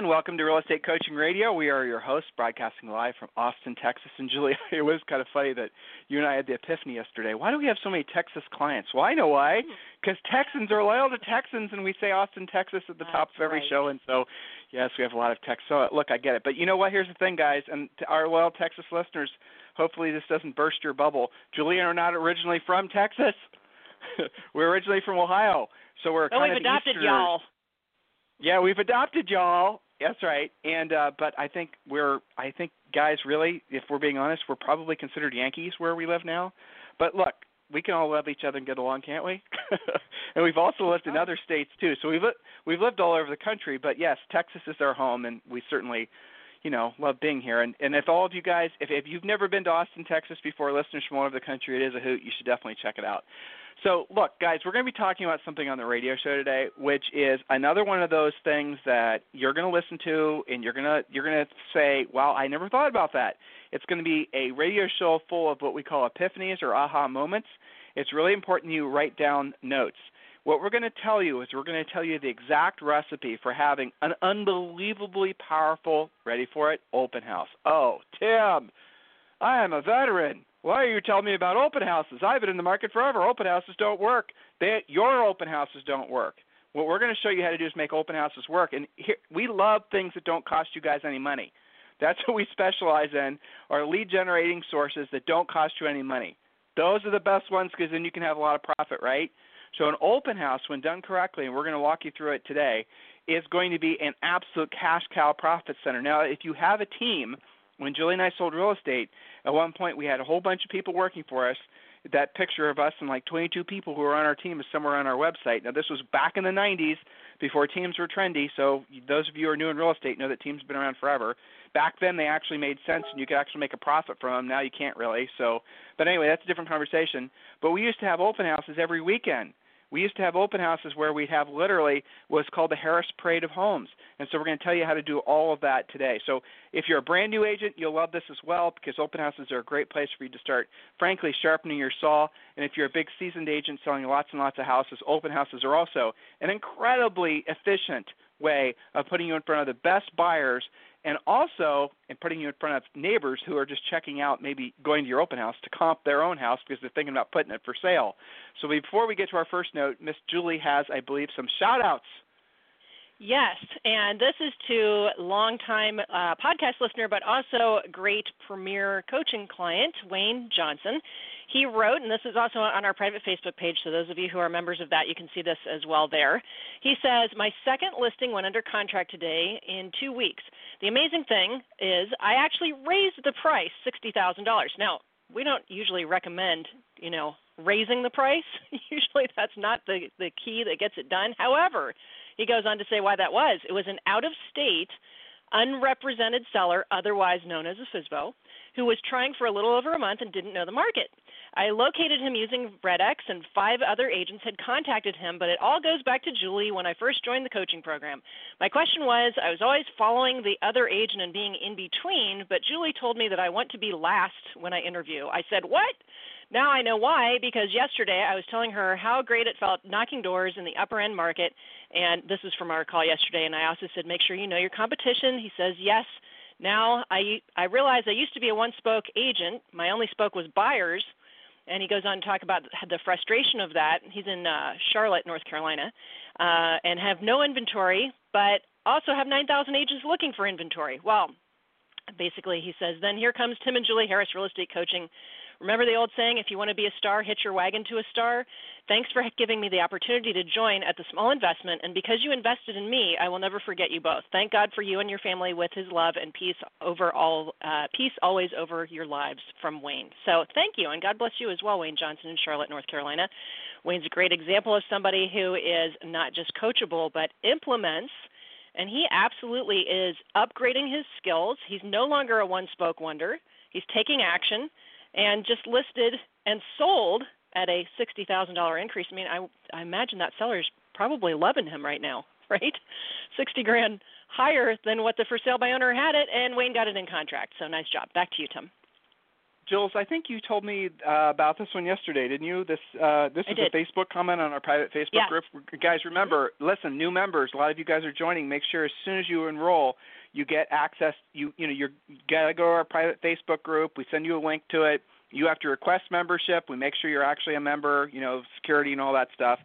And welcome to Real Estate Coaching Radio. We are your hosts, broadcasting live from Austin, Texas. And Julie, it was kind of funny that you and I had the epiphany yesterday. Why do we have so many Texas clients? Well, I know why. Because mm-hmm. Texans are loyal to Texans, and we say Austin, Texas at the That's top of every right. show. And so, yes, we have a lot of Texas. So, look, I get it. But you know what? Here's the thing, guys, and to our loyal Texas listeners, hopefully this doesn't burst your bubble. Julie and I are not originally from Texas. we're originally from Ohio. So we're Oh, kind we've of adopted Easterners. y'all. Yeah, we've adopted y'all. That's right. And uh but I think we're I think guys really, if we're being honest, we're probably considered Yankees where we live now. But look, we can all love each other and get along, can't we? and we've also lived in other states too. So we've we've lived all over the country, but yes, Texas is our home and we certainly you know, love being here. And and if all of you guys if if you've never been to Austin, Texas before, listeners from all over the country, it is a hoot. You should definitely check it out. So, look, guys, we're going to be talking about something on the radio show today, which is another one of those things that you're going to listen to and you're going to you're going to say, "Wow, I never thought about that." It's going to be a radio show full of what we call epiphanies or aha moments. It's really important you write down notes. What we're going to tell you is we're going to tell you the exact recipe for having an unbelievably powerful, ready for it, open house. Oh, Tim, I am a veteran. Why are you telling me about open houses? I've been in the market forever. Open houses don't work. They, your open houses don't work. What we're going to show you how to do is make open houses work. And here, we love things that don't cost you guys any money. That's what we specialize in, are lead generating sources that don't cost you any money. Those are the best ones because then you can have a lot of profit, right? So an open house, when done correctly, and we're going to walk you through it today, is going to be an absolute cash cow profit center. Now, if you have a team, when Julie and I sold real estate, at one point we had a whole bunch of people working for us. That picture of us and like 22 people who were on our team is somewhere on our website. Now, this was back in the 90s before teams were trendy. So those of you who are new in real estate know that teams have been around forever. Back then, they actually made sense, and you could actually make a profit from them. Now you can't really. So, but anyway, that's a different conversation. But we used to have open houses every weekend. We used to have open houses where we'd have literally what's called the Harris Parade of Homes. And so we're going to tell you how to do all of that today. So if you're a brand new agent, you'll love this as well because open houses are a great place for you to start, frankly, sharpening your saw. And if you're a big seasoned agent selling lots and lots of houses, open houses are also an incredibly efficient way of putting you in front of the best buyers and also in putting you in front of neighbors who are just checking out maybe going to your open house to comp their own house because they're thinking about putting it for sale. So before we get to our first note, Miss Julie has, I believe, some shout outs. Yes, and this is to longtime uh, podcast listener, but also great premier coaching client, Wayne Johnson. He wrote, and this is also on our private Facebook page, so those of you who are members of that, you can see this as well there. He says, My second listing went under contract today in two weeks. The amazing thing is, I actually raised the price $60,000. Now, we don't usually recommend, you know, raising the price. usually that's not the, the key that gets it done. However, he goes on to say why that was. It was an out of state, unrepresented seller, otherwise known as a FSBO, who was trying for a little over a month and didn't know the market. I located him using RedX, and five other agents had contacted him, but it all goes back to Julie when I first joined the coaching program. My question was I was always following the other agent and being in between, but Julie told me that I want to be last when I interview. I said, What? Now I know why, because yesterday I was telling her how great it felt knocking doors in the upper end market, and this is from our call yesterday, and I also said, Make sure you know your competition. He says, Yes. Now I I realize I used to be a one spoke agent. My only spoke was buyers and he goes on to talk about the frustration of that. He's in uh, Charlotte, North Carolina, uh, and have no inventory, but also have 9,000 agents looking for inventory. Well, basically, he says, then here comes Tim and Julie Harris Real Estate Coaching. Remember the old saying, if you want to be a star, hitch your wagon to a star? Thanks for giving me the opportunity to join at the small investment, and because you invested in me, I will never forget you both. Thank God for you and your family with his love and peace over all, uh, peace always over your lives from Wayne. So thank you, and God bless you as well, Wayne Johnson in Charlotte, North Carolina. Wayne's a great example of somebody who is not just coachable, but implements and he absolutely is upgrading his skills. He's no longer a one spoke wonder. He's taking action and just listed and sold at a $60,000 increase. I mean, I I imagine that seller's probably loving him right now, right? 60 grand higher than what the for sale by owner had it and Wayne got it in contract. So nice job. Back to you, Tim. Jules, I think you told me uh, about this one yesterday, didn't you? This uh, this I is did. a Facebook comment on our private Facebook group. Guys, remember, listen, new members. A lot of you guys are joining. Make sure as soon as you enroll, you get access. You you know you're, you gotta go to our private Facebook group. We send you a link to it. You have to request membership. We make sure you're actually a member. You know, security and all that stuff.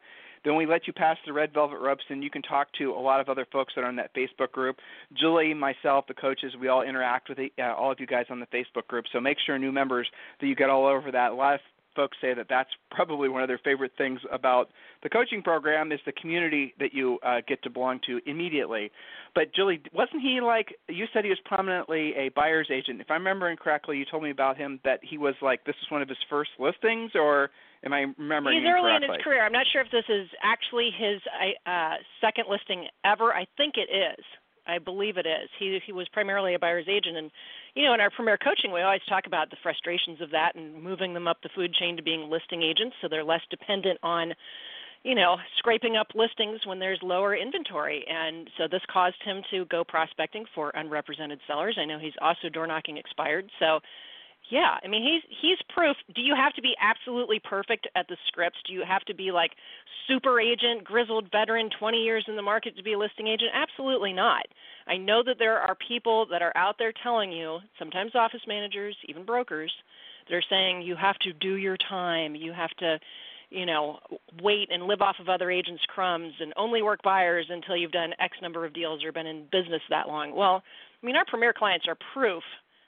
Then we let you pass the red velvet ropes, and you can talk to a lot of other folks that are in that Facebook group. Julie, myself, the coaches, we all interact with the, uh, all of you guys on the Facebook group. So make sure new members that you get all over that. A lot of folks say that that's probably one of their favorite things about the coaching program is the community that you uh, get to belong to immediately. But Julie, wasn't he like you said he was prominently a buyer's agent? If I'm remembering correctly, you told me about him that he was like this is one of his first listings, or am I remembering He's early in his career. I'm not sure if this is actually his uh, second listing ever. I think it is. I believe it is. He he was primarily a buyer's agent, and you know, in our premier coaching, we always talk about the frustrations of that and moving them up the food chain to being listing agents, so they're less dependent on, you know, scraping up listings when there's lower inventory. And so this caused him to go prospecting for unrepresented sellers. I know he's also door knocking expired, so yeah, I mean he's he's proof. Do you have to be absolutely perfect at the scripts? Do you have to be like super agent, grizzled veteran, 20 years in the market to be a listing agent? Absolutely not. I know that there are people that are out there telling you, sometimes office managers, even brokers, that are saying you have to do your time, you have to, you know, wait and live off of other agents' crumbs and only work buyers until you've done X number of deals or been in business that long. Well, I mean, our premier clients are proof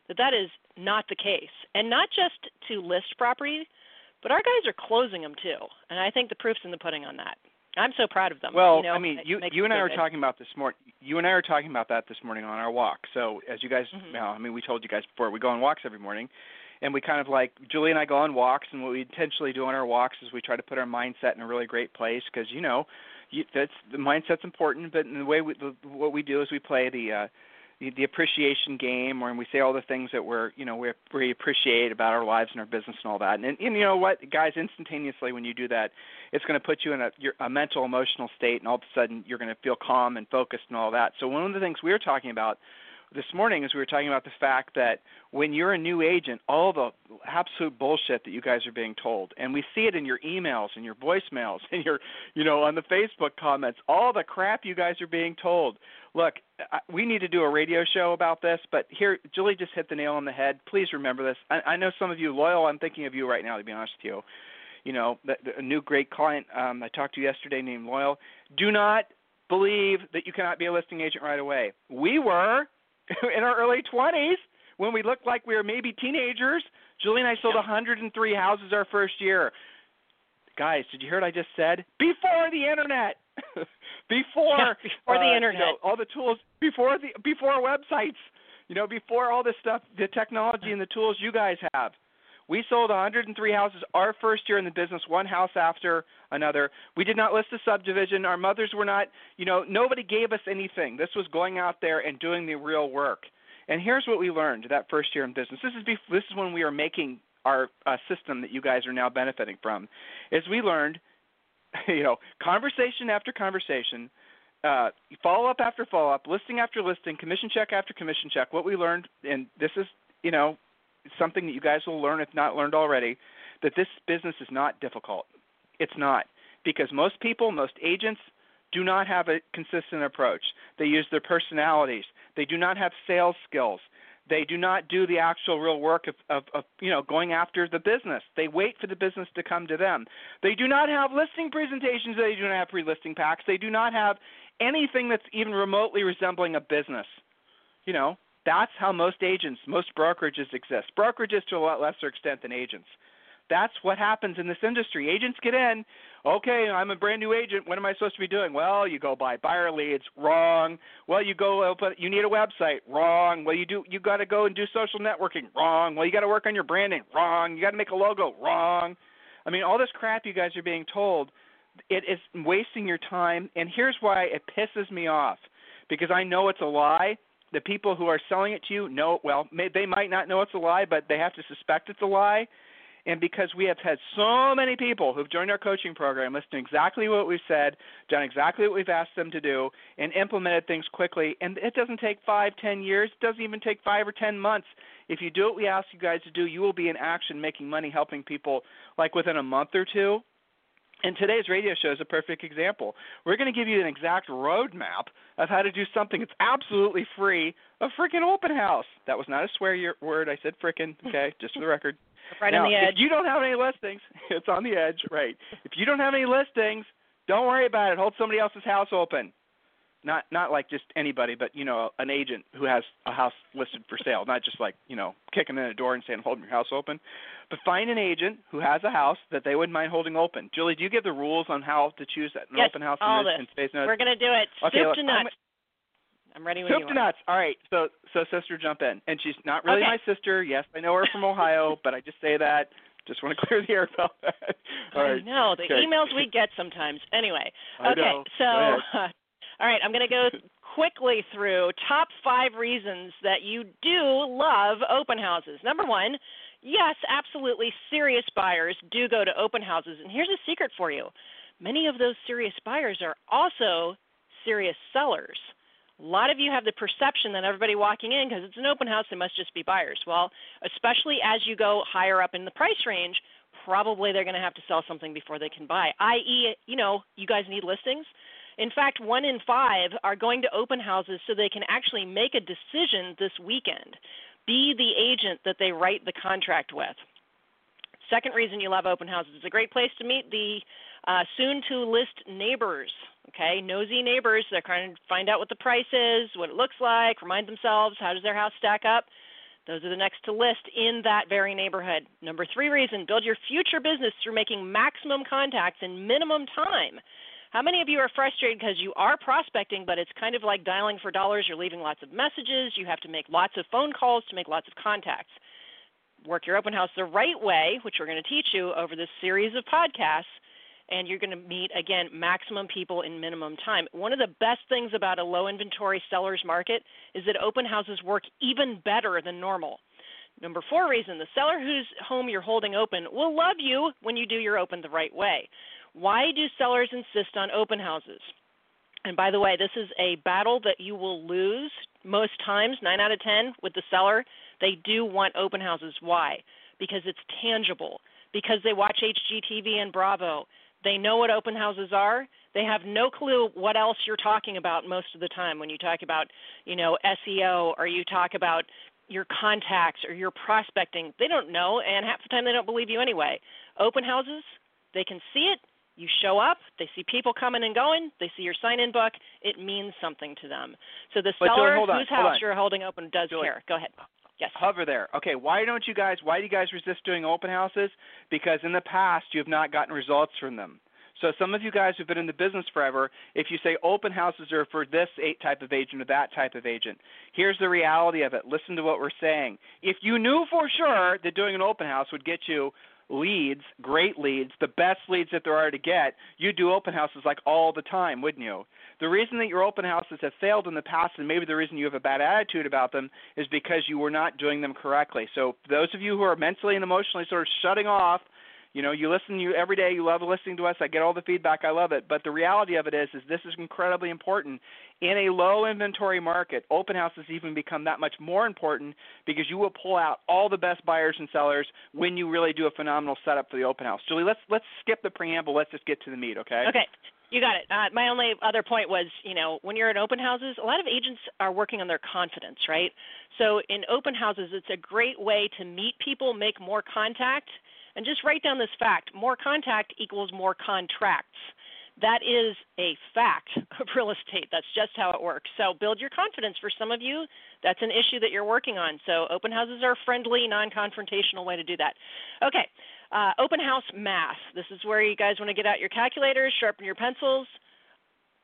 that that is not the case. And not just to list property, but our guys are closing them too. And I think the proof's in the pudding on that. I'm so proud of them. Well, you know, I mean, you you and I were talking about this morning. You and I were talking about that this morning on our walk. So as you guys, Mhm. well, I mean, we told you guys before we go on walks every morning, and we kind of like Julie and I go on walks, and what we intentionally do on our walks is we try to put our mindset in a really great place because you know, you, that's the mindset's important. But in the way we, the, what we do is we play the uh, the, appreciation game, where we say all the things that we're, you know, we we appreciate about our lives and our business and all that. And, and, you know what, guys, instantaneously when you do that, it's going to put you in a, your, a mental, emotional state, and all of a sudden you're going to feel calm and focused and all that. So one of the things we were talking about this morning as we were talking about the fact that when you're a new agent, all the absolute bullshit that you guys are being told, and we see it in your emails and your voicemails and your, you know, on the Facebook comments, all the crap you guys are being told. Look, I- we need to do a radio show about this, but here, Julie just hit the nail on the head. Please remember this. I, I know some of you loyal. I'm thinking of you right now, to be honest with you. You know, the, the, a new great client um, I talked to yesterday named Loyal. Do not believe that you cannot be a listing agent right away. We were in our early 20s when we looked like we were maybe teenagers. Julie and I sold 103 houses our first year. Guys, did you hear what I just said? Before the internet. before Yeah, before the uh, internet. You know, all the tools before the before websites. You know, before all this stuff, the technology and the tools you guys have. We sold 103 houses our first year in the business, one house after another. We did not list a subdivision. Our mothers were not, you know, nobody gave us anything. This was going out there and doing the real work. And here's what we learned that first year in business. This is bef- this is when we were making our uh, system that you guys are now benefiting from. Is we learned, you know, conversation after conversation, uh, follow up after follow up, listing after listing, commission check after commission check. What we learned, and this is, you know, something that you guys will learn if not learned already, that this business is not difficult. It's not because most people, most agents do not have a consistent approach. They use their personalities. They do not have sales skills. They do not do the actual real work of, of, of you know going after the business. They wait for the business to come to them. They do not have listing presentations. They do not have pre-listing packs. They do not have anything that's even remotely resembling a business. You know, that's how most agents, most brokerages exist. Brokerages to a lot lesser extent than agents. That's what happens in this industry. Agents get in, okay, I'm a brand new agent. What am I supposed to be doing? Well, you go buy buyer leads. Wrong. Well, you go open. You need a website. Wrong. Well, you do. You got to go and do social networking. Wrong. Well, you got to work on your branding. Wrong. You got to make a logo. Wrong. I mean, all this crap you guys are being told, it is wasting your time. And here's why it pisses me off because I know it's a lie. The people who are selling it to you know well, may, they might not know it's a lie, but they have to suspect it's a lie. And because we have had so many people who've joined our coaching program, listened exactly what we've said, done exactly what we've asked them to do, and implemented things quickly, and it doesn't take five, ten years. It doesn't even take five or ten months. If you do what we ask you guys to do, you will be in action making money helping people like within a month or two. And today's radio show is a perfect example. We're going to give you an exact roadmap of how to do something that's absolutely free a freaking open house. That was not a swear word. I said frickin', okay, just for the record. Right now, on the edge. If you don't have any listings, it's on the edge, right. If you don't have any listings, don't worry about it. Hold somebody else's house open not not like just anybody, but you know, an agent who has a house listed for sale, not just like you know, kicking in a door and saying, "Hold your house open," but find an agent who has a house that they wouldn't mind holding open. Julie, do you give the rules on how to choose an yes, open house all in, this. in Space? We're going to do it okay, soup look, to nuts. I'm, I'm ready when soup you to nuts. All right, so so sister, jump in, and she's not really Okay. my sister. Yes, I know her from Ohio, but I just say that. Just want to clear the air about that. All right. I know the Okay. emails we get sometimes. Anyway, okay, so Go uh, all right, I'm going to go quickly through top five reasons that you do love open houses. Number one, yes, absolutely, serious buyers do go to open houses, and here's a secret for you: many of those serious buyers are also serious sellers. A lot of you have the perception that everybody walking in, because it's an open house, they must just be buyers. Well, especially as you go higher up in the price range, probably they're going to have to sell something before they can buy, i.e., you know, you guys need listings. In fact, one in five are going to open houses so they can actually make a decision this weekend. Be the agent that they write the contract with. Second reason you love open houses it's a great place to meet the uh, soon to list neighbors. Okay, nosy neighbors. They're trying to find out what the price is, what it looks like, remind themselves how does their house stack up. Those are the next to list in that very neighborhood. Number three reason build your future business through making maximum contacts in minimum time. How many of you are frustrated because you are prospecting, but it's kind of like dialing for dollars? You're leaving lots of messages, you have to make lots of phone calls to make lots of contacts. Work your open house the right way, which we're going to teach you over this series of podcasts, and you're going to meet, again, maximum people in minimum time. One of the best things about a low inventory seller's market is that open houses work even better than normal. Number four reason the seller whose home you're holding open will love you when you do your open the right way. Why do sellers insist on open houses? And by the way, this is a battle that you will lose most times, 9 out of 10, with the seller. They do want open houses. Why? Because it's tangible. Because they watch HGTV and Bravo. They know what open houses are. They have no clue what else you're talking about most of the time when you talk about, you know, SEO or you talk about your contacts or your prospecting. They don't know, and half the time they don't believe you anyway. Open houses, they can see it, you show up, they see people coming and going, they see your sign in book, it means something to them. So the But, seller hold on, whose house you're holding open does Joey. care. Go ahead. Yes. hover there. Okay, why don't you guys why do you guys resist doing open houses? Because in the past you have not gotten results from them. So some of you guys who've been in the business forever, if you say open houses are for this eight type of agent or that type of agent, here's the reality of it. Listen to what we're saying. If you knew for sure that doing an open house would get you leads, great leads, the best leads that there are to get, you'd do open houses like all the time, wouldn't you? The reason that your open houses have failed in the past, and maybe the reason you have a bad attitude about them, is because you were not doing them correctly. So those of you who are mentally and emotionally sort of shutting off, you know, you listen you every day, you love listening to us, I get all the feedback, I love it. But the reality of it is is this is incredibly important. In a low inventory market, open houses even become that much more important because you will pull out all the best buyers and sellers when you really do a phenomenal setup for the open house. Julie, let's let's skip the preamble. Let's just get to the meat, okay? Okay. You got it. Uh, my only other point was, you know, when you're at open houses, a lot of agents are working on their confidence, right? So in open houses, it's a great way to meet people, make more contact, and just write down this fact: more contact equals more contracts. That is a fact of real estate. That's just how it works. So build your confidence. For some of you, that's an issue that you're working on. So open houses are a friendly, non-confrontational way to do that. Okay. Uh, open house math. This is where you guys want to get out your calculators, sharpen your pencils.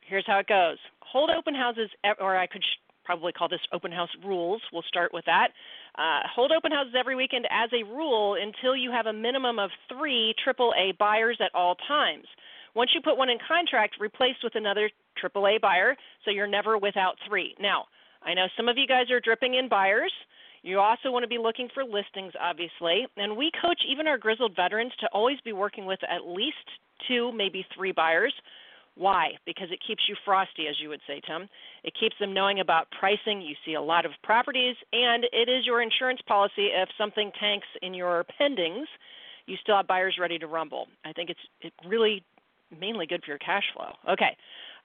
Here's how it goes. Hold open houses, or I could sh- probably call this open house rules. We'll start with that. Uh, hold open houses every weekend as a rule until you have a minimum of three AAA buyers at all times. Once you put one in contract, replace with another AAA buyer, so you're never without three. Now, I know some of you guys are dripping in buyers. You also want to be looking for listings, obviously. And we coach even our grizzled veterans to always be working with at least two, maybe three buyers. Why? Because it keeps you frosty, as you would say, Tim. It keeps them knowing about pricing. You see a lot of properties, and it is your insurance policy if something tanks in your pendings, you still have buyers ready to rumble. I think it's it really mainly good for your cash flow. Okay.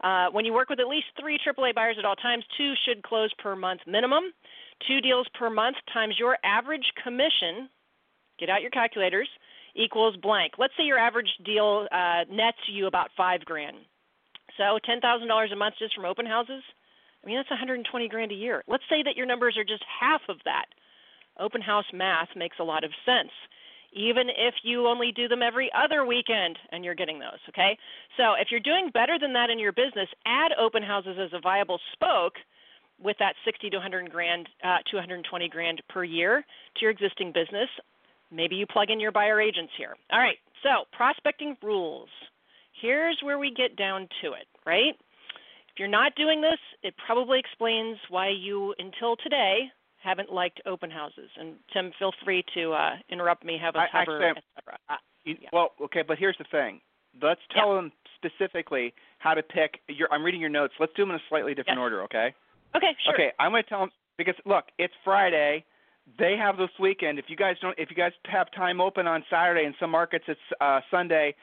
Uh, when you work with at least three AAA buyers at all times, two should close per month minimum. Two deals per month times your average commission, get out your calculators, equals blank. Let's say your average deal uh, nets you about five grand. So ten thousand dollars a month just from open houses. I mean that's 120 grand a year. Let's say that your numbers are just half of that. Open house math makes a lot of sense even if you only do them every other weekend and you're getting those, okay? So if you're doing better than that in your business, add open houses as a viable spoke with that 60 to 100 grand, uh, 220 grand per year to your existing business. Maybe you plug in your buyer agents here. All right, so prospecting rules. Here's where we get down to it, right? If you're not doing this, it probably explains why you, until today, haven't liked open houses. And Tim, feel free to uh, interrupt me, have a cover, etc. Yeah. Well, okay, but here's the thing. Let's tell yeah. them specifically how to pick. Your, I'm reading your notes. Let's do them in a slightly different yes. order, okay? Okay, sure. Okay, I'm going to tell them because look, it's Friday. They have this weekend. If you guys don't, if you guys have time open on Saturday, in some markets it's uh, Sunday.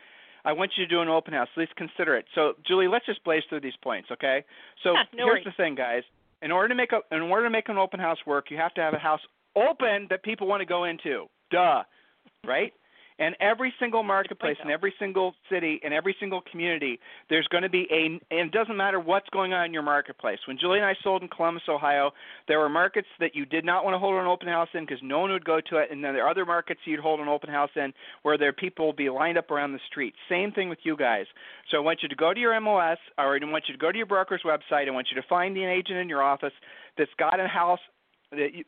I want you to do an open house. At least consider it. So, Julie, let's just blaze through these points, okay? So yeah, no here's worries. the thing, guys in order to make a in order to make an open house work, you have to have a house open that people want to go into. Duh, right? And every single marketplace in every single city in every single community, there's going to be a, and it doesn't matter what's going on in your marketplace. When Julie and I sold in Columbus, Ohio, there were markets that you did not want to hold an open house in because no one would go to it, and then there are other markets you'd hold an open house in where there people will be lined up around the street. Same thing with you guys. So I want you to go to your MLS, or I want you to go to your broker's website. I want you to find an agent in your office that's got a house that you,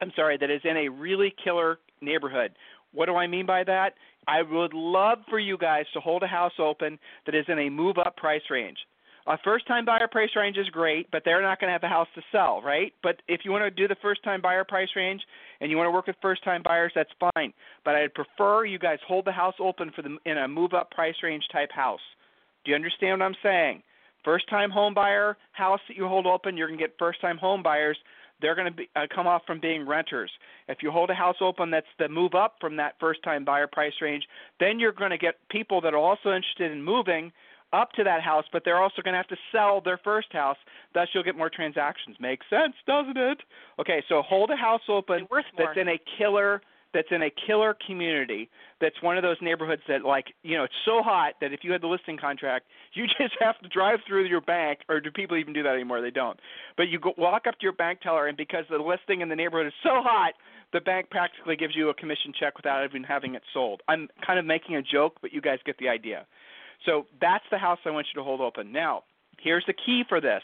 I'm sorry, that is in a really killer neighborhood what do I mean by that? I would love for you guys to hold a house open that is in a move up price range. A first time buyer price range is great, but they're not going to have a house to sell, right? But if you want to do the first time buyer price range and you want to work with first time buyers, that's fine. But I'd prefer you guys hold the house open for the in a move up price range type house. Do you understand what I'm saying? First time home buyer house that you hold open, you're going to get first time home buyers they're going to be, uh, come off from being renters. If you hold a house open that's the move up from that first time buyer price range, then you're going to get people that are also interested in moving up to that house, but they're also going to have to sell their first house. Thus, you'll get more transactions. Makes sense, doesn't it? Okay, so hold a house open that's in a killer that's in a killer community that's one of those neighborhoods that like you know it's so hot that if you had the listing contract you just have to drive through your bank or do people even do that anymore? They don't. But you go walk up to your bank teller and because the listing in the neighborhood is so hot the bank practically gives you a commission check without even having it sold. I'm kind of making a joke but you guys get the idea. So that's the house i want you to hold open. Now here's the key for this.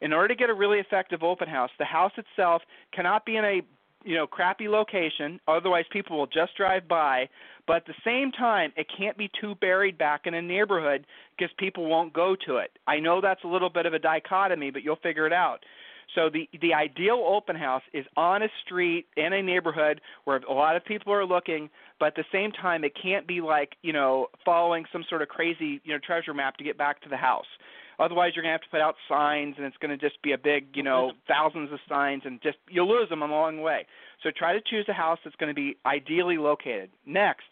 In order to get a really effective open house, the house itself cannot be in a you know crappy location otherwise people will just drive by but at the same time it can't be too buried back in a neighborhood because people won't go to it. I know that's a little bit of a dichotomy but you'll figure it out. So the the ideal open house is on a street in a neighborhood where a lot of people are looking but at the same time it can't be like you know following some sort of crazy you know treasure map to get back to the house Otherwise, you're going to have to put out signs, and it's going to just be a big, you know, mm-hmm. thousands of signs, and just you'll lose them along the way. So try to choose a house that's going to be ideally located. Next,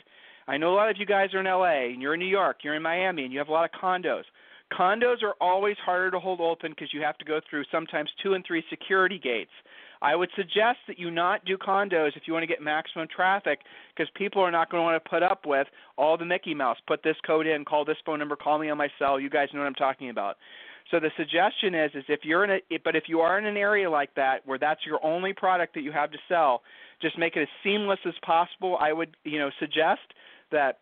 I know a lot of you guys are in LA, and you're in New York, you're in Miami, and you have a lot of condos. Condos are always harder to hold open because you have to go through sometimes two and three security gates. I would suggest that you not do condos if you want to get maximum traffic because people are not going to want to put up with all the Mickey Mouse. Put this code in, call this phone number, call me on my cell. You guys know what I'm talking about. So the suggestion is is if you're in a but if you are in an area like that where that's your only product that you have to sell, just make it as seamless as possible. I would, you know, suggest that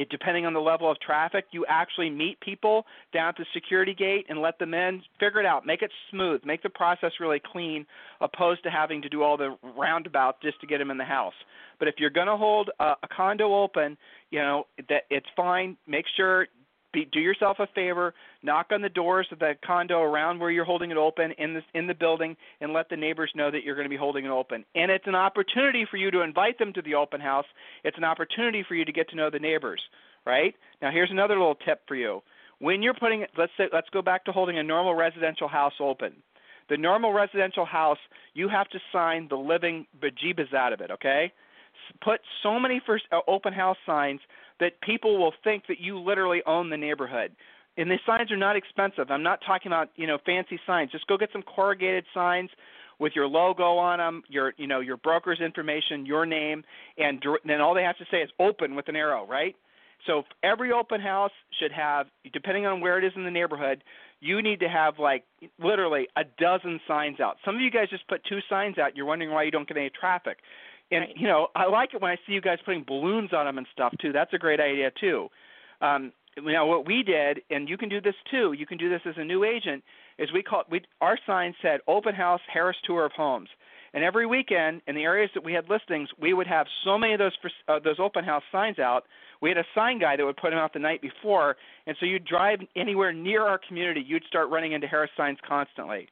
it, depending on the level of traffic, you actually meet people down at the security gate and let them in. Figure it out. Make it smooth. Make the process really clean, opposed to having to do all the roundabout just to get them in the house. But if you're going to hold a, a condo open, you know that it's fine. Make sure be, do yourself a favor, knock on the doors of the condo around where you're holding it open in the in the building, and let the neighbors know that you're going to be holding it open. And it's an opportunity for you to invite them to the open house. It's an opportunity for you to get to know the neighbors. Right now, here's another little tip for you. When you're putting, let's say, let's go back to holding a normal residential house open. The normal residential house, you have to sign the living bejeebas out of it. Okay, put so many first uh, open house signs that people will think that you literally own the neighborhood. And the signs are not expensive. I'm not talking about you know fancy signs. Just go get some corrugated signs with your logo on them, your you know your broker's information, your name, and then all they have to say is open with an arrow, right? So every open house should have, depending on where it is in the neighborhood, you need to have like literally a dozen signs out. Some of you guys just put two signs out. You're wondering why you don't get any traffic. And right. you know, I like it when I see you guys putting balloons on them and stuff too. That's a great idea too. Um, now, what we did, and you can do this too. You can do this as a new agent. Is we call we our sign said open house Harris tour of homes. And every weekend, in the areas that we had listings, we would have so many of those uh, those open house signs out. We had a sign guy that would put them out the night before, and so you'd drive anywhere near our community, you'd start running into Harris signs constantly.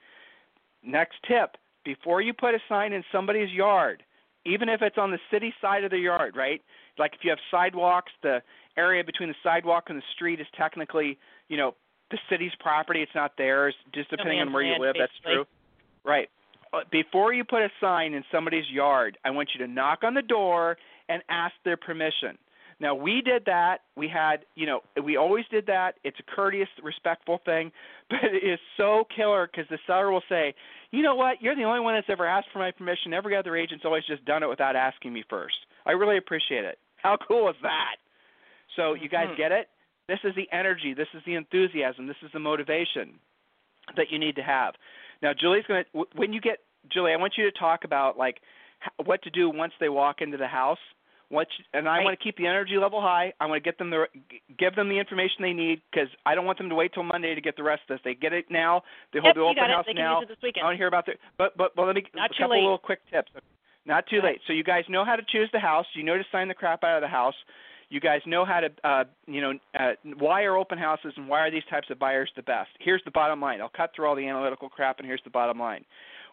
Next tip: before you put a sign in somebody's yard, even if it's on the city side of the yard, right? Like if you have sidewalks, the area between the sidewalk and the street is technically, you know, the city's property. It's not theirs, just depending on where you live. That's true. Right. Uh, before you put a sign in somebody's yard, I want you to knock on the door and ask their permission. Now we did that. We had, you know, we always did that. It's a courteous, respectful thing, but it is so killer because the seller will say, "You know what? You're the only one that's ever asked for my permission. Every other agent's always just done it without asking me first. I really appreciate it. How cool is that? So you guys mm-hmm. get it? This is the energy. This is the enthusiasm. This is the motivation that you need to have. Now, Julie's going to when you get Julie, I want you to talk about like what to do once they walk into the house what and I right. want to keep the energy level high. I want to get them the give them the information they need because I don't want them to wait till Monday to get the rest of this. They get it now. They hold yep, the open house they now. Can use it this weekend. I want to hear about the but but but let me Not a couple late. little quick tips. Not too late. So you guys know how to choose the house. You know to sign the crap out of the house. You guys know how to, uh, you know, uh, why are open houses and why are these types of buyers the best? Here's the bottom line. I'll cut through all the analytical crap, and here's the bottom line.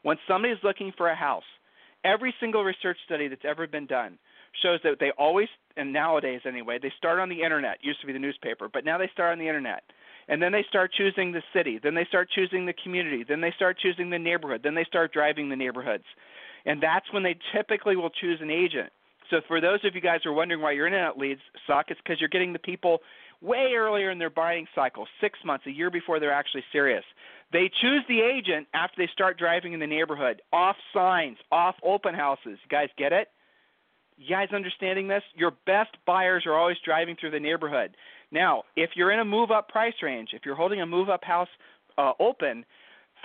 When somebody is looking for a house, every single research study that's ever been done shows that they always, and nowadays anyway, they start on the internet. Used to be the newspaper, but now they start on the internet. And then they start choosing the city. Then they start choosing the community. Then they start choosing the neighborhood. Then they start driving the neighborhoods. And that's when they typically will choose an agent. So for those of you guys who are wondering why your internet leads suck, it's because you're getting the people way earlier in their buying cycle, six months, a year before they're actually serious. They choose the agent after they start driving in the neighborhood, off signs, off open houses. You guys get it? You guys understanding this? Your best buyers are always driving through the neighborhood. Now, if you're in a move up price range, if you're holding a move up house uh, open,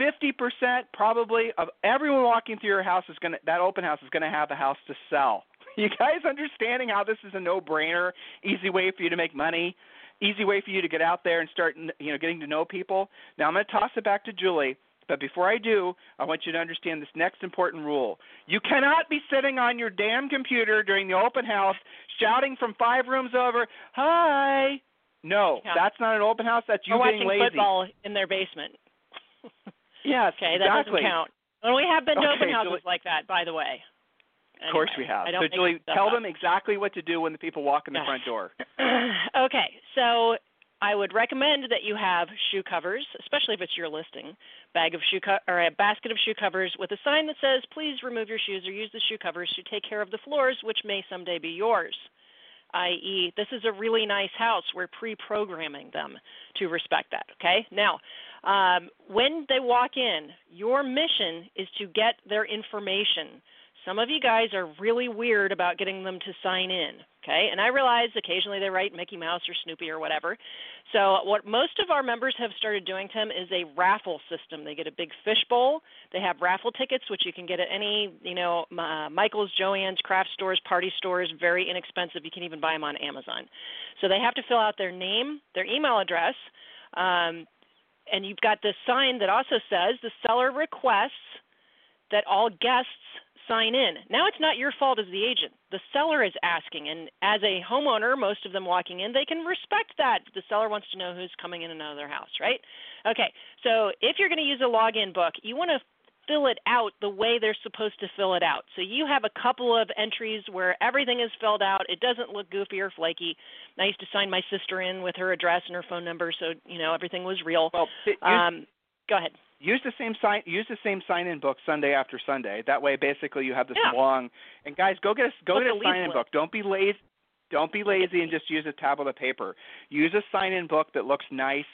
50% probably of everyone walking through your house is going to that open house is going to have a house to sell. You guys understanding how this is a no-brainer, easy way for you to make money, easy way for you to get out there and start you know getting to know people. Now I'm going to toss it back to Julie. But before I do, I want you to understand this next important rule. You cannot be sitting on your damn computer during the open house shouting from five rooms over, "Hi." No, Yeah. that's not an open house. That's you being watching lazy. football in their basement. Yes, Okay, that exactly. doesn't count. And we have been to Okay, open houses Julie- like that, by the way. Of course we have. So Julie, tell up. them exactly what to do when the people walk in the front door. okay, so I would recommend that you have shoe covers, especially if it's your listing, bag of shoe co- or a basket of shoe covers with a sign that says, "Please remove your shoes or use the shoe covers to take care of the floors, which may someday be yours." I.e., this is a really nice house. We're pre-programming them to respect that. Okay. Now, um, when they walk in, your mission is to get their information. Some of you guys are really weird about getting them to sign in, okay? And I realize occasionally they write Mickey Mouse or Snoopy or whatever. So what most of our members have started doing, Tim, is a raffle system. They get a big fishbowl. They have raffle tickets, which you can get at any, you know, uh, Michael's, Joann's, craft stores, party stores, very inexpensive. You can even buy them on Amazon. So they have to fill out their name, their email address, um, and you've got this sign that also says the seller requests that all guests sign in. Now it's not your fault as the agent. The seller is asking, and as a homeowner, most of them walking in, they can respect that. The seller wants to know who's coming in and out of their house, right? Okay, so if you're going to use a login book, you want to fill it out the way they're supposed to fill it out. So you have a couple of entries where everything is filled out. It doesn't look goofy or flaky. I used to sign my sister in with her address and her phone number, so you know everything was real. Well, um, go ahead. Use the same sign. Use the same sign-in book Sunday after Sunday. That way, basically, you have this Yeah. long. And guys, go get a go What's get a sign-in book. Don't be lazy. Don't be lazy and just use a tablet of paper. Use a sign-in book that looks nice.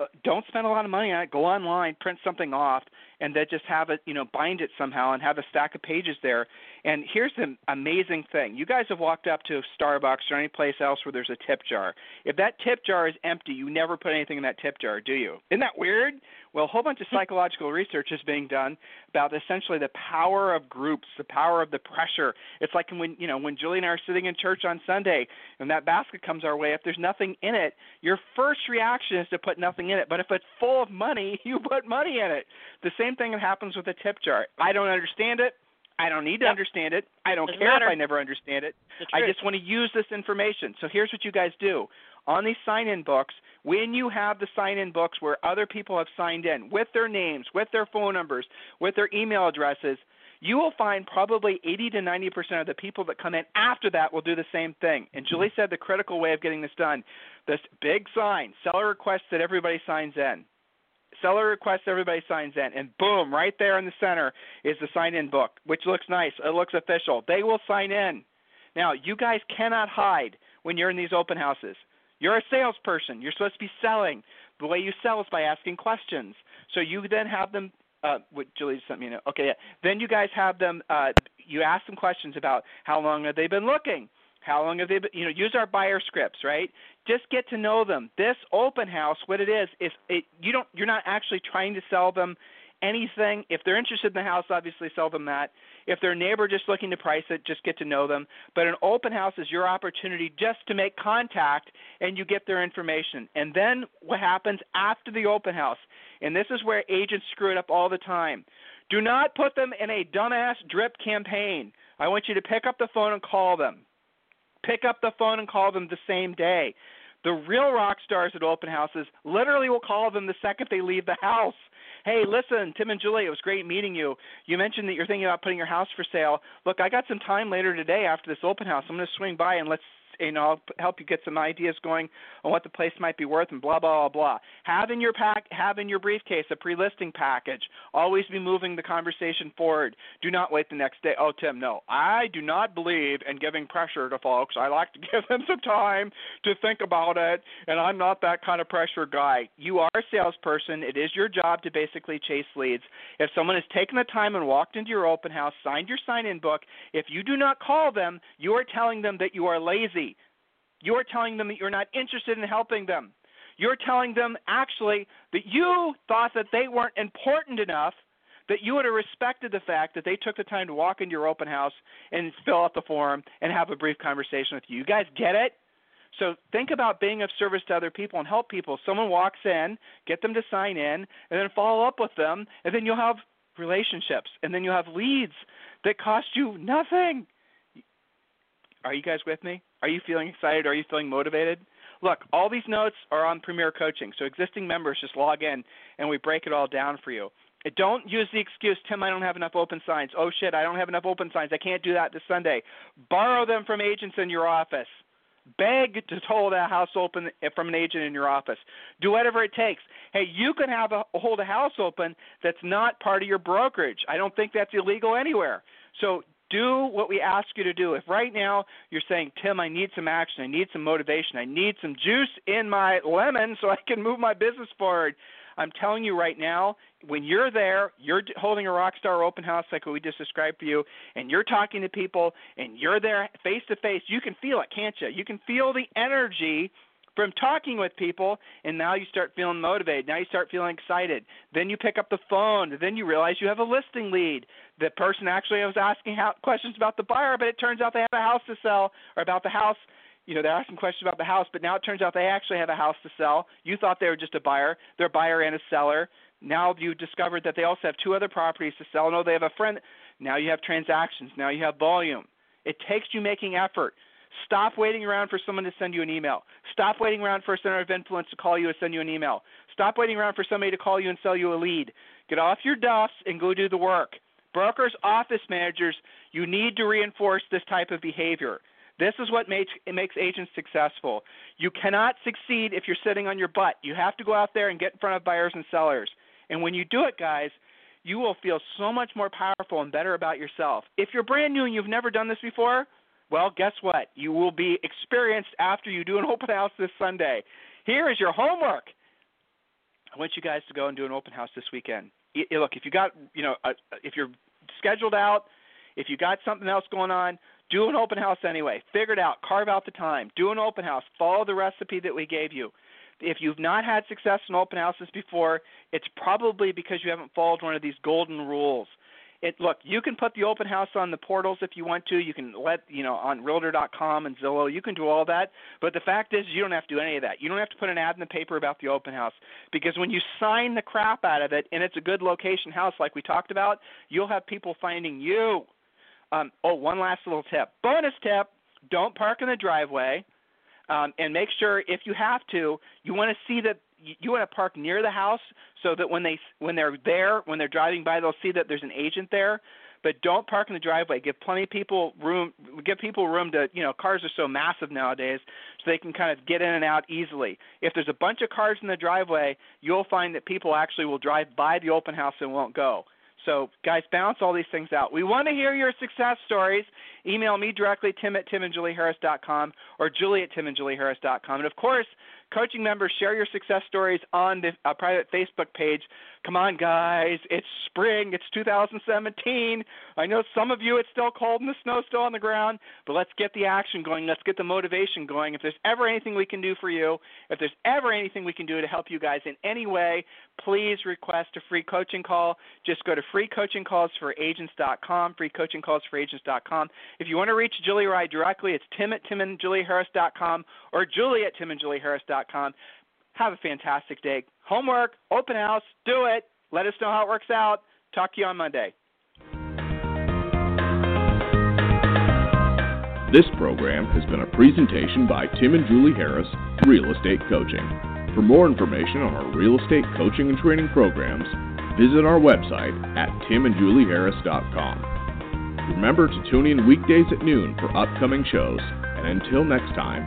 Uh, Don't spend a lot of money on it. Go online, print something off, and then just have it, you know, bind it somehow and have a stack of pages there. And here's the amazing thing: you guys have walked up to Starbucks or any place else where there's a tip jar. If that tip jar is empty, you never put anything in that tip jar, do you? Isn't that weird? Well, a whole bunch of hmm. psychological research is being done about essentially the power of groups, the power of the pressure. It's like when you know when Julie and I are sitting in church on Sunday, and that basket comes our way. If there's nothing in it, your first reaction is to put nothing in it. But if it's full of money, you put money in it. The same thing that happens with a tip jar. I don't understand it. I don't need to Yep. understand it. I don't Doesn't care matter. if I never understand it. I just want to use this information. So here's what you guys do. On these sign in books, when you have the sign in books where other people have signed in with their names, with their phone numbers, with their email addresses, you will find probably 80 to 90% of the people that come in after that will do the same thing. And Julie said the critical way of getting this done this big sign, seller requests that everybody signs in. Seller requests everybody signs in, and boom, right there in the center is the sign in book, which looks nice. It looks official. They will sign in. Now, you guys cannot hide when you're in these open houses. You're a salesperson. You're supposed to be selling. The way you sell is by asking questions. So you then have them. Uh, what Julie just sent me. note. Okay, yeah. Then you guys have them. Uh, you ask them questions about how long have they been looking. How long have they been? You know, use our buyer scripts, right? Just get to know them. This open house, what it is, is it, you don't. You're not actually trying to sell them anything. If they're interested in the house, obviously sell them that. If they're a neighbor just looking to price it, just get to know them. But an open house is your opportunity just to make contact and you get their information. And then what happens after the open house, and this is where agents screw it up all the time. Do not put them in a dumbass drip campaign. I want you to pick up the phone and call them. Pick up the phone and call them the same day. The real rock stars at open houses literally will call them the second they leave the house. Hey, listen, Tim and Julie, it was great meeting you. You mentioned that you're thinking about putting your house for sale. Look, I got some time later today after this open house. I'm going to swing by and let's you know, help you get some ideas going on what the place might be worth and blah blah blah blah. Have in your pack have in your briefcase a pre-listing package. Always be moving the conversation forward. Do not wait the next day. Oh, Tim, no. I do not believe in giving pressure to folks. I like to give them some time to think about it, and I'm not that kind of pressure guy. You are a salesperson. It is your job to basically chase leads. If someone has taken the time and walked into your open house, signed your sign-in book, if you do not call them, you are telling them that you are lazy. You're telling them that you're not interested in helping them. You're telling them actually that you thought that they weren't important enough that you would have respected the fact that they took the time to walk into your open house and fill out the form and have a brief conversation with you. You guys get it? So think about being of service to other people and help people. Someone walks in, get them to sign in, and then follow up with them, and then you'll have relationships, and then you'll have leads that cost you nothing. Are you guys with me? Are you feeling excited? Are you feeling motivated? Look, all these notes are on Premier Coaching, so existing members just log in and we break it all down for you. Don't use the excuse, Tim, I don't have enough open signs. Oh shit, I don't have enough open signs. I can't do that this Sunday. Borrow them from agents in your office. Beg to hold a house open from an agent in your office. Do whatever it takes. Hey, you can have a hold a house open that's not part of your brokerage. I don't think that's illegal anywhere. So do what we ask you to do. If right now you're saying, Tim, I need some action, I need some motivation, I need some juice in my lemon so I can move my business forward. I'm telling you right now, when you're there, you're holding a rock star open house like we just described for you, and you're talking to people, and you're there face to face. You can feel it, can't you? You can feel the energy from talking with people, and now you start feeling motivated. Now you start feeling excited. Then you pick up the phone. Then you realize you have a listing lead. The person actually was asking how, questions about the buyer, but it turns out they have a house to sell, or about the house. You know, they're asking questions about the house, but now it turns out they actually have a house to sell. You thought they were just a buyer. They're a buyer and a seller. Now you discovered that they also have two other properties to sell. No, they have a friend. Now you have transactions. Now you have volume. It takes you making effort. Stop waiting around for someone to send you an email. Stop waiting around for a center of influence to call you and send you an email. Stop waiting around for somebody to call you and sell you a lead. Get off your duffs and go do the work. Brokers, office managers, you need to reinforce this type of behavior. This is what makes, makes agents successful. You cannot succeed if you're sitting on your butt. You have to go out there and get in front of buyers and sellers. And when you do it, guys, you will feel so much more powerful and better about yourself. If you're brand new and you've never done this before, well, guess what? You will be experienced after you do an open house this Sunday. Here is your homework. I want you guys to go and do an open house this weekend. Look, if you got, you know, uh, if you're scheduled out, if you got something else going on, do an open house anyway. Figure it out. Carve out the time. Do an open house. Follow the recipe that we gave you. If you've not had success in open houses before, it's probably because you haven't followed one of these golden rules it look you can put the open house on the portals if you want to. You can let you know on realtor.com and zillow you can do all that. But the fact is you don't have to do any of that. You don't have to put an ad in the paper about the open house because when you sign the crap out of it and it's a good location house like we talked about you'll have people finding you. Um, oh one last little tip. Bonus tip don't park in the driveway. Um, and make sure if you have to you want to see that you want to park near the house so that when they when they're there when they're driving by they'll see that there's an agent there but don't park in the driveway give plenty of people room give people room to you know cars are so massive nowadays so they can kind of get in and out easily if there's a bunch of cars in the driveway you'll find that people actually will drive by the open house and won't go so, guys, balance all these things out. We want to hear your success stories. Email me directly, tim at timandjulieharris.com or julie at timandjulieharris.com. And, of course, coaching members, share your success stories on the uh, private Facebook page. Come on, guys. It's spring. It's 2017. I know some of you it's still cold and the snow's still on the ground, but let's get the action going. Let's get the motivation going. If there's ever anything we can do for you, if there's ever anything we can do to help you guys in any way, please request a free coaching call. Just go to freecoachingcallsforagents.com, freecoachingcallsforagents.com. If you want to reach Julie Rye directly, it's tim at timandjulieharris.com or julie at timandjulieharris.com. Have a fantastic day. Homework, open house, do it. Let us know how it works out. Talk to you on Monday. This program has been a presentation by Tim and Julie Harris, Real Estate Coaching. For more information on our real estate coaching and training programs, visit our website at timandjulieharris.com. Remember to tune in weekdays at noon for upcoming shows, and until next time,